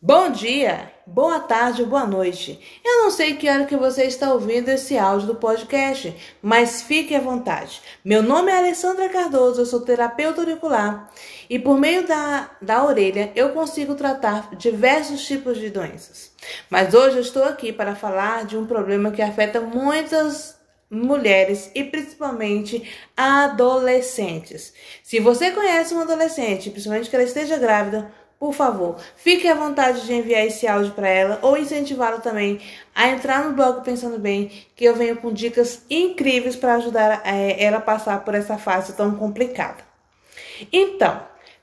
Bom dia, boa tarde, boa noite. Eu não sei que hora que você está ouvindo esse áudio do podcast, mas fique à vontade. Meu nome é Alessandra Cardoso, eu sou terapeuta auricular e por meio da, da orelha eu consigo tratar diversos tipos de doenças. Mas hoje eu estou aqui para falar de um problema que afeta muitas mulheres e principalmente adolescentes. Se você conhece um adolescente, principalmente que ela esteja grávida, por favor, fique à vontade de enviar esse áudio para ela ou incentivá-la também a entrar no blog Pensando Bem, que eu venho com dicas incríveis para ajudar é, ela a passar por essa fase tão complicada. Então,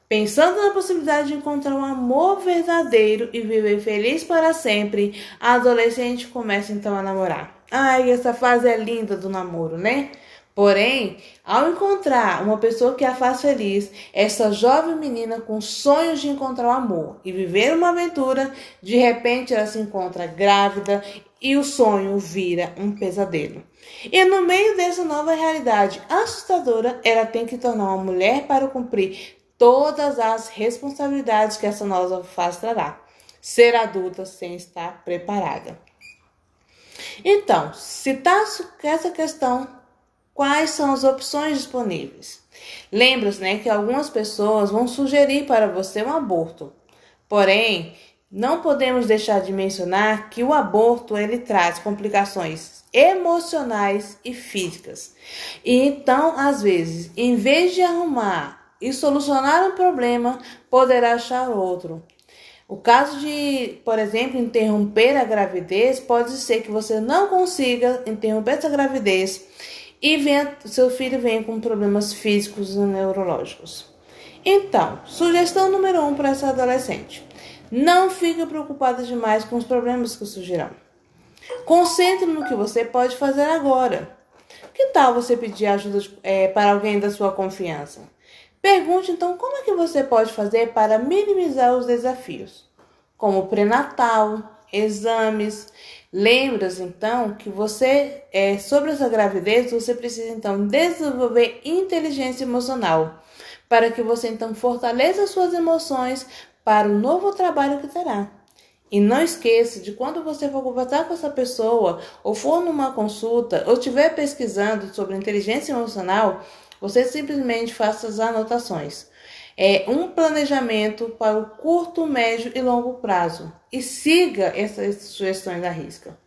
pensando na possibilidade de encontrar um amor verdadeiro e viver feliz para sempre, a adolescente começa então a namorar. Ai, essa fase é linda do namoro, né? Porém, ao encontrar uma pessoa que a faz feliz, essa jovem menina com sonhos de encontrar o amor e viver uma aventura, de repente ela se encontra grávida e o sonho vira um pesadelo. E no meio dessa nova realidade assustadora, ela tem que tornar uma mulher para cumprir todas as responsabilidades que essa nova fase trará. Ser adulta sem estar preparada. Então, se tá essa questão quais são as opções disponíveis. Lembra-se né, que algumas pessoas vão sugerir para você um aborto. Porém, não podemos deixar de mencionar que o aborto ele traz complicações emocionais e físicas. E então, às vezes, em vez de arrumar e solucionar um problema, poderá achar outro. O caso de, por exemplo, interromper a gravidez, pode ser que você não consiga interromper essa gravidez e seu filho venha com problemas físicos e neurológicos. Então, sugestão número um para essa adolescente: não fique preocupada demais com os problemas que surgirão. Concentre no que você pode fazer agora. Que tal você pedir ajuda é, para alguém da sua confiança? Pergunte então como é que você pode fazer para minimizar os desafios, como pré-natal, exames, Lembras então que você é sobre essa gravidez, você precisa então desenvolver inteligência emocional para que você então fortaleça suas emoções para o novo trabalho que terá. E não esqueça de quando você for conversar com essa pessoa, ou for numa consulta, ou estiver pesquisando sobre inteligência emocional, você simplesmente faça as anotações é um planejamento para o curto, médio e longo prazo e siga essas sugestões da risca.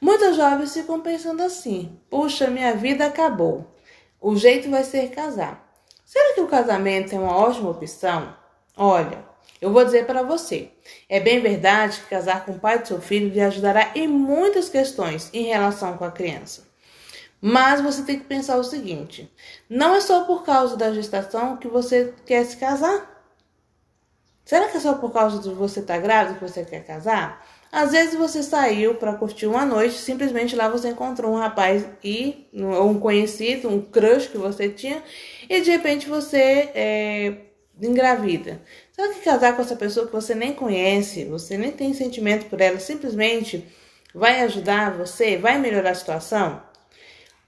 Muitos jovens ficam pensando assim: puxa, minha vida acabou. O jeito vai ser casar. Será que o casamento é uma ótima opção? Olha, eu vou dizer para você: é bem verdade que casar com o pai do seu filho lhe ajudará em muitas questões em relação com a criança. Mas você tem que pensar o seguinte: não é só por causa da gestação que você quer se casar. Será que é só por causa de você estar tá grávida que você quer casar? Às vezes você saiu para curtir uma noite, simplesmente lá você encontrou um rapaz e um conhecido, um crush que você tinha, e de repente você é, engravida. Será que casar com essa pessoa que você nem conhece, você nem tem sentimento por ela, simplesmente vai ajudar você, vai melhorar a situação?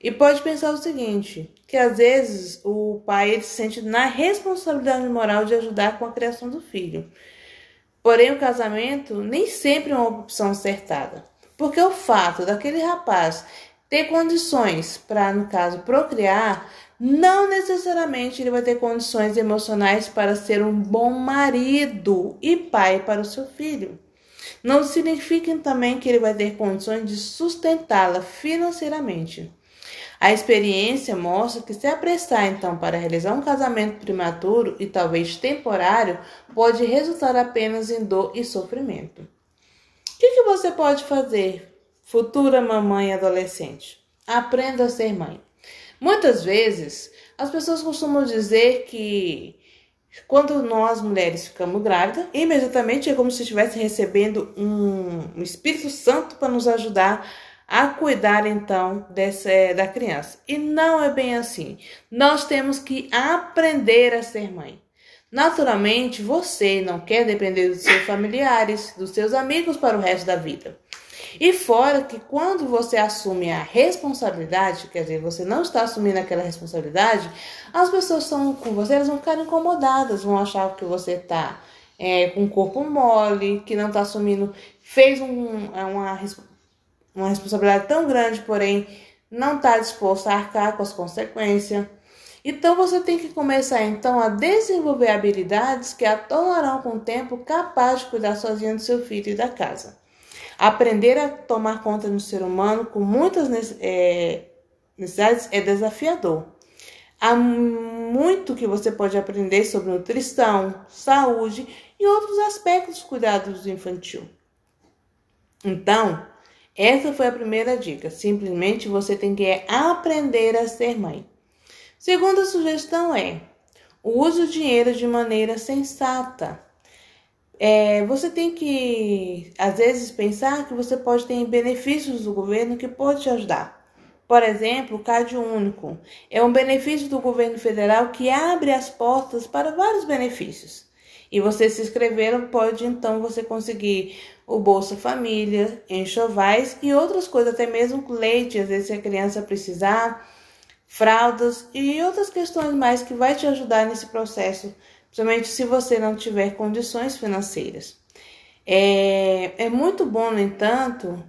E pode pensar o seguinte, que às vezes o pai ele se sente na responsabilidade moral de ajudar com a criação do filho. Porém, o casamento nem sempre é uma opção acertada, porque o fato daquele rapaz ter condições para, no caso, procriar, não necessariamente ele vai ter condições emocionais para ser um bom marido e pai para o seu filho. Não significa também que ele vai ter condições de sustentá-la financeiramente. A experiência mostra que se apressar então para realizar um casamento prematuro e talvez temporário pode resultar apenas em dor e sofrimento. O que, que você pode fazer, futura mamãe adolescente? Aprenda a ser mãe. Muitas vezes as pessoas costumam dizer que quando nós mulheres ficamos grávidas, imediatamente é como se estivesse recebendo um, um Espírito Santo para nos ajudar a cuidar então dessa, é, da criança. E não é bem assim. Nós temos que aprender a ser mãe. Naturalmente, você não quer depender dos seus familiares, dos seus amigos para o resto da vida. E fora que quando você assume a responsabilidade, quer dizer, você não está assumindo aquela responsabilidade, as pessoas estão com você, elas vão ficar incomodadas, vão achar que você está é, com corpo mole, que não está assumindo, fez um, é uma, uma responsabilidade tão grande, porém não está disposto a arcar com as consequências. Então você tem que começar então a desenvolver habilidades que a tornarão com o tempo capaz de cuidar sozinha do seu filho e da casa. Aprender a tomar conta do ser humano com muitas é, necessidades é desafiador. Há muito que você pode aprender sobre nutrição, saúde e outros aspectos do cuidado infantil. Então, essa foi a primeira dica. Simplesmente você tem que aprender a ser mãe. Segunda sugestão é: use o dinheiro de maneira sensata. É, você tem que, às vezes, pensar que você pode ter benefícios do governo que pode te ajudar. Por exemplo, o CAD único é um benefício do governo federal que abre as portas para vários benefícios. E você se inscrever, pode então você conseguir o Bolsa Família, enxovais e outras coisas, até mesmo leite, às vezes se a criança precisar, fraldas e outras questões mais que vai te ajudar nesse processo, principalmente se você não tiver condições financeiras. É, é muito bom, no entanto,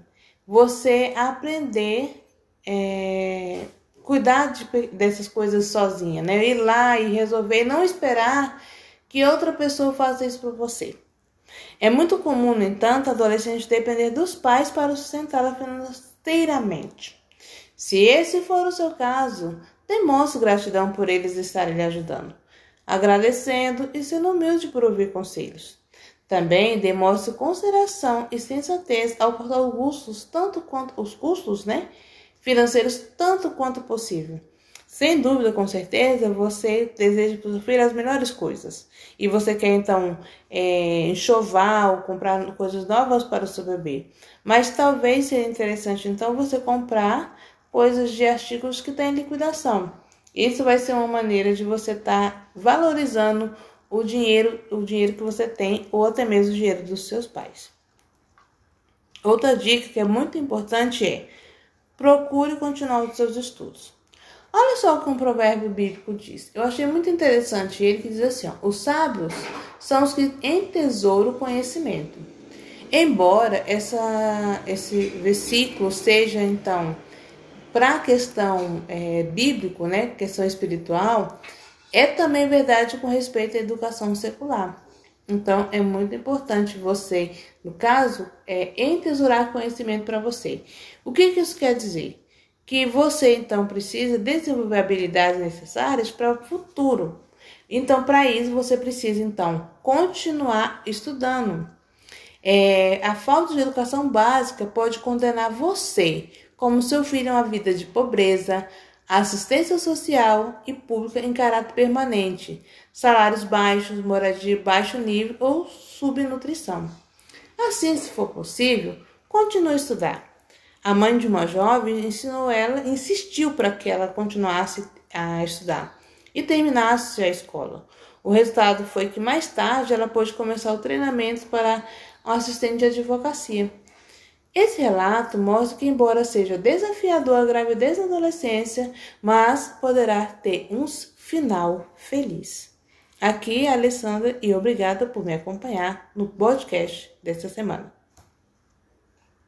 você aprender é, cuidar de, dessas coisas sozinha, né? Ir lá e resolver, não esperar que outra pessoa faça isso por você. É muito comum, no entanto, adolescente depender dos pais para sustentá-la financeiramente. Se esse for o seu caso, demonstre gratidão por eles estarem lhe ajudando, agradecendo e sendo humilde por ouvir conselhos. Também demonstre consideração e sensatez ao cortar os custos, tanto quanto os custos, né? financeiros tanto quanto possível. Sem dúvida, com certeza, você deseja possuir as melhores coisas. E você quer então é, enxovar ou comprar coisas novas para o seu bebê. Mas talvez seja interessante então você comprar coisas de artigos que têm liquidação. Isso vai ser uma maneira de você estar tá valorizando o dinheiro, o dinheiro que você tem ou até mesmo o dinheiro dos seus pais. Outra dica que é muito importante é procure continuar os seus estudos. Olha só o que um provérbio bíblico diz. Eu achei muito interessante ele que diz assim: ó, os sábios são os que entesouram o conhecimento. Embora essa, esse versículo seja então para a questão é, bíblico, né, questão espiritual, é também verdade com respeito à educação secular. Então, é muito importante você, no caso, é, entesourar conhecimento para você. O que, que isso quer dizer? Que você, então, precisa desenvolver habilidades necessárias para o futuro. Então, para isso, você precisa, então, continuar estudando. É, a falta de educação básica pode condenar você, como seu filho, a uma vida de pobreza, assistência social e pública em caráter permanente, salários baixos, moradia de baixo nível ou subnutrição. Assim, se for possível, continue a estudar. A mãe de uma jovem ensinou ela, insistiu para que ela continuasse a estudar e terminasse a escola. O resultado foi que mais tarde ela pôde começar o treinamento para um assistente de advocacia. Esse relato mostra que, embora seja desafiador a gravidez na adolescência, mas poderá ter um final feliz. Aqui é a Alessandra e obrigada por me acompanhar no podcast desta semana.